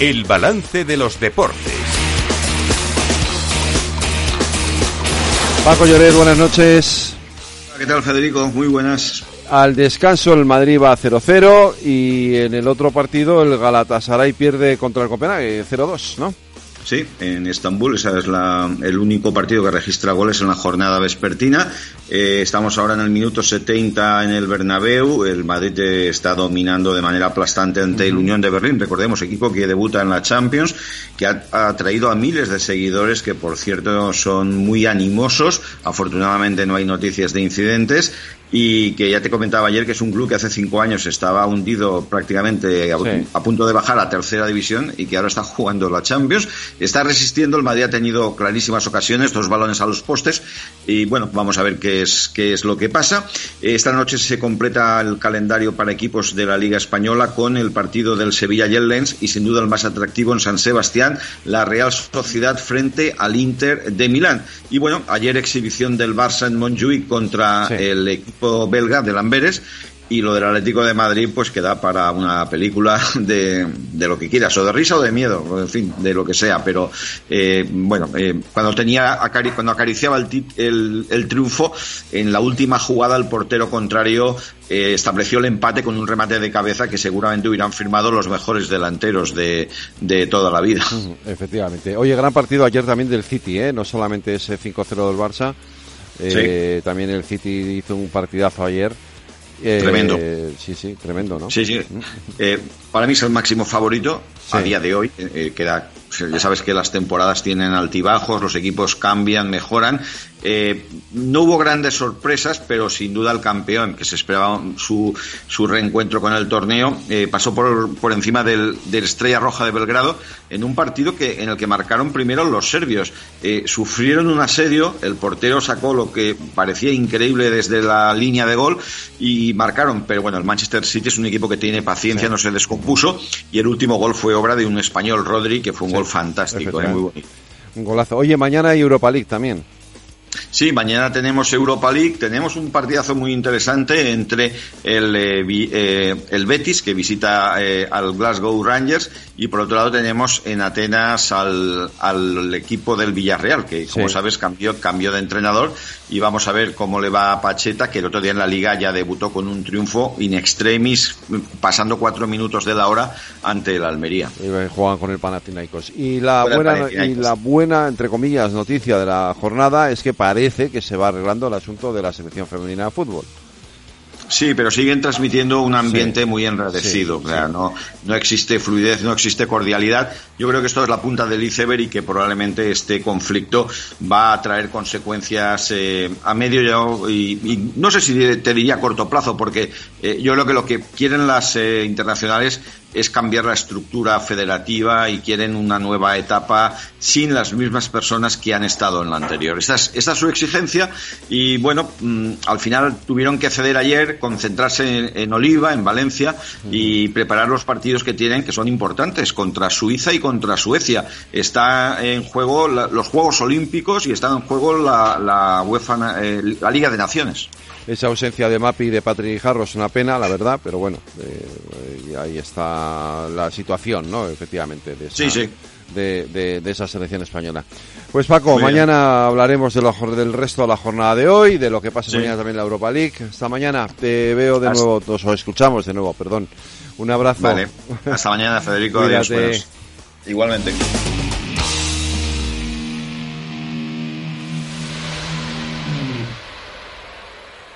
El balance de los deportes. Paco Lloret, buenas noches. ¿Qué tal, Federico? Muy buenas. Al descanso el Madrid va 0-0 y en el otro partido el Galatasaray pierde contra el Copenhague 0-2, ¿no? Sí, en Estambul, ese es la, el único partido que registra goles en la jornada vespertina. Eh, estamos ahora en el minuto 70 en el Bernabéu. El Madrid está dominando de manera aplastante ante el Unión de Berlín. Recordemos, equipo que debuta en la Champions, que ha atraído a miles de seguidores que, por cierto, son muy animosos. Afortunadamente no hay noticias de incidentes y que ya te comentaba ayer que es un club que hace cinco años estaba hundido prácticamente a, punto de bajar a tercera división y que ahora está jugando la Champions. Está resistiendo, el Madrid ha tenido clarísimas ocasiones, dos balones a los postes y bueno, vamos a ver qué es, qué es lo que pasa. Esta noche se completa el calendario para equipos de la Liga Española con el partido del Sevilla Lens y sin duda el más atractivo en San Sebastián, la Real Sociedad frente al Inter de Milán. Y bueno, ayer exhibición del Barça en Montjuic contra el equipo belga de Lamberes y lo del Atlético de Madrid pues queda para una película de, de, lo que quieras o de risa o de miedo en fin de lo que sea pero eh, bueno eh, cuando tenía cuando acariciaba el, el, triunfo en la última jugada el portero contrario eh, estableció el empate con un remate de cabeza que seguramente hubieran firmado los mejores delanteros de, de toda la vida. Efectivamente. Oye gran partido ayer también del City no solamente ese 5-0 del Barça eh, también el City hizo un partidazo ayer. Eh, tremendo. Sí, sí, tremendo, ¿no? Sí, sí. Eh, para mí es el máximo favorito a día de hoy. queda, ya sabes que las temporadas tienen altibajos, los equipos cambian, mejoran. Eh, no hubo grandes sorpresas, pero sin duda el campeón, que se esperaba su, su reencuentro con el torneo, eh, pasó por, por encima del, del, Estrella Roja de Belgrado en un partido que, en el que marcaron primero los serbios. Eh, sufrieron un asedio, el portero sacó lo que parecía increíble desde la línea de gol y marcaron, pero bueno, el Manchester City es un equipo que tiene paciencia, no se descompuso y el último gol fue obra de un español, Rodri, que fue un gol fantástico, muy bonito. Un golazo. Oye, mañana hay Europa League también. Sí, mañana tenemos Europa League, tenemos un partidazo muy interesante entre el, eh, eh, el Betis, que visita eh, al Glasgow Rangers, y por otro lado tenemos en Atenas al, al equipo del Villarreal, que como sabes cambió, cambió de entrenador, y vamos a ver cómo le va a Pacheta, que el otro día en la liga ya debutó con un triunfo in extremis, pasando cuatro minutos de la hora ante el Almería. Y juegan con el Panathinaikos. Y la buena, y la buena, entre comillas, noticia de la jornada es que parece que se va arreglando el asunto de la selección femenina de fútbol. Sí, pero siguen transmitiendo un ambiente muy enradecido. no, no existe fluidez, no existe cordialidad. Yo creo que esto es la punta del iceberg y que probablemente este conflicto va a traer consecuencias eh, a medio y, no sé si te diría a corto plazo, porque eh, yo creo que lo que quieren las eh, internacionales es cambiar la estructura federativa y quieren una nueva etapa sin las mismas personas que han estado en la anterior. Esta es, su exigencia y bueno, mm, al final tuvieron que ceder ayer, concentrarse en, Oliva, en Valencia y preparar los partidos que tienen que son importantes contra Suiza y contra Suecia. Está en juego los Juegos Olímpicos y está en juego la, la UEFA, eh, la Liga de Naciones esa ausencia de Mapi y de Patrick Jarro es una pena, la verdad, pero bueno, eh, ahí está la situación, ¿no? Efectivamente, de esa, sí, sí. De, de, esa selección española. Pues Paco, mañana hablaremos de lo, del resto de la jornada de hoy, de lo que pasa mañana también en la Europa League. Hasta mañana, te veo de nuevo, os escuchamos de nuevo, perdón. Un abrazo. Vale, hasta mañana, Federico. Adiós. Igualmente.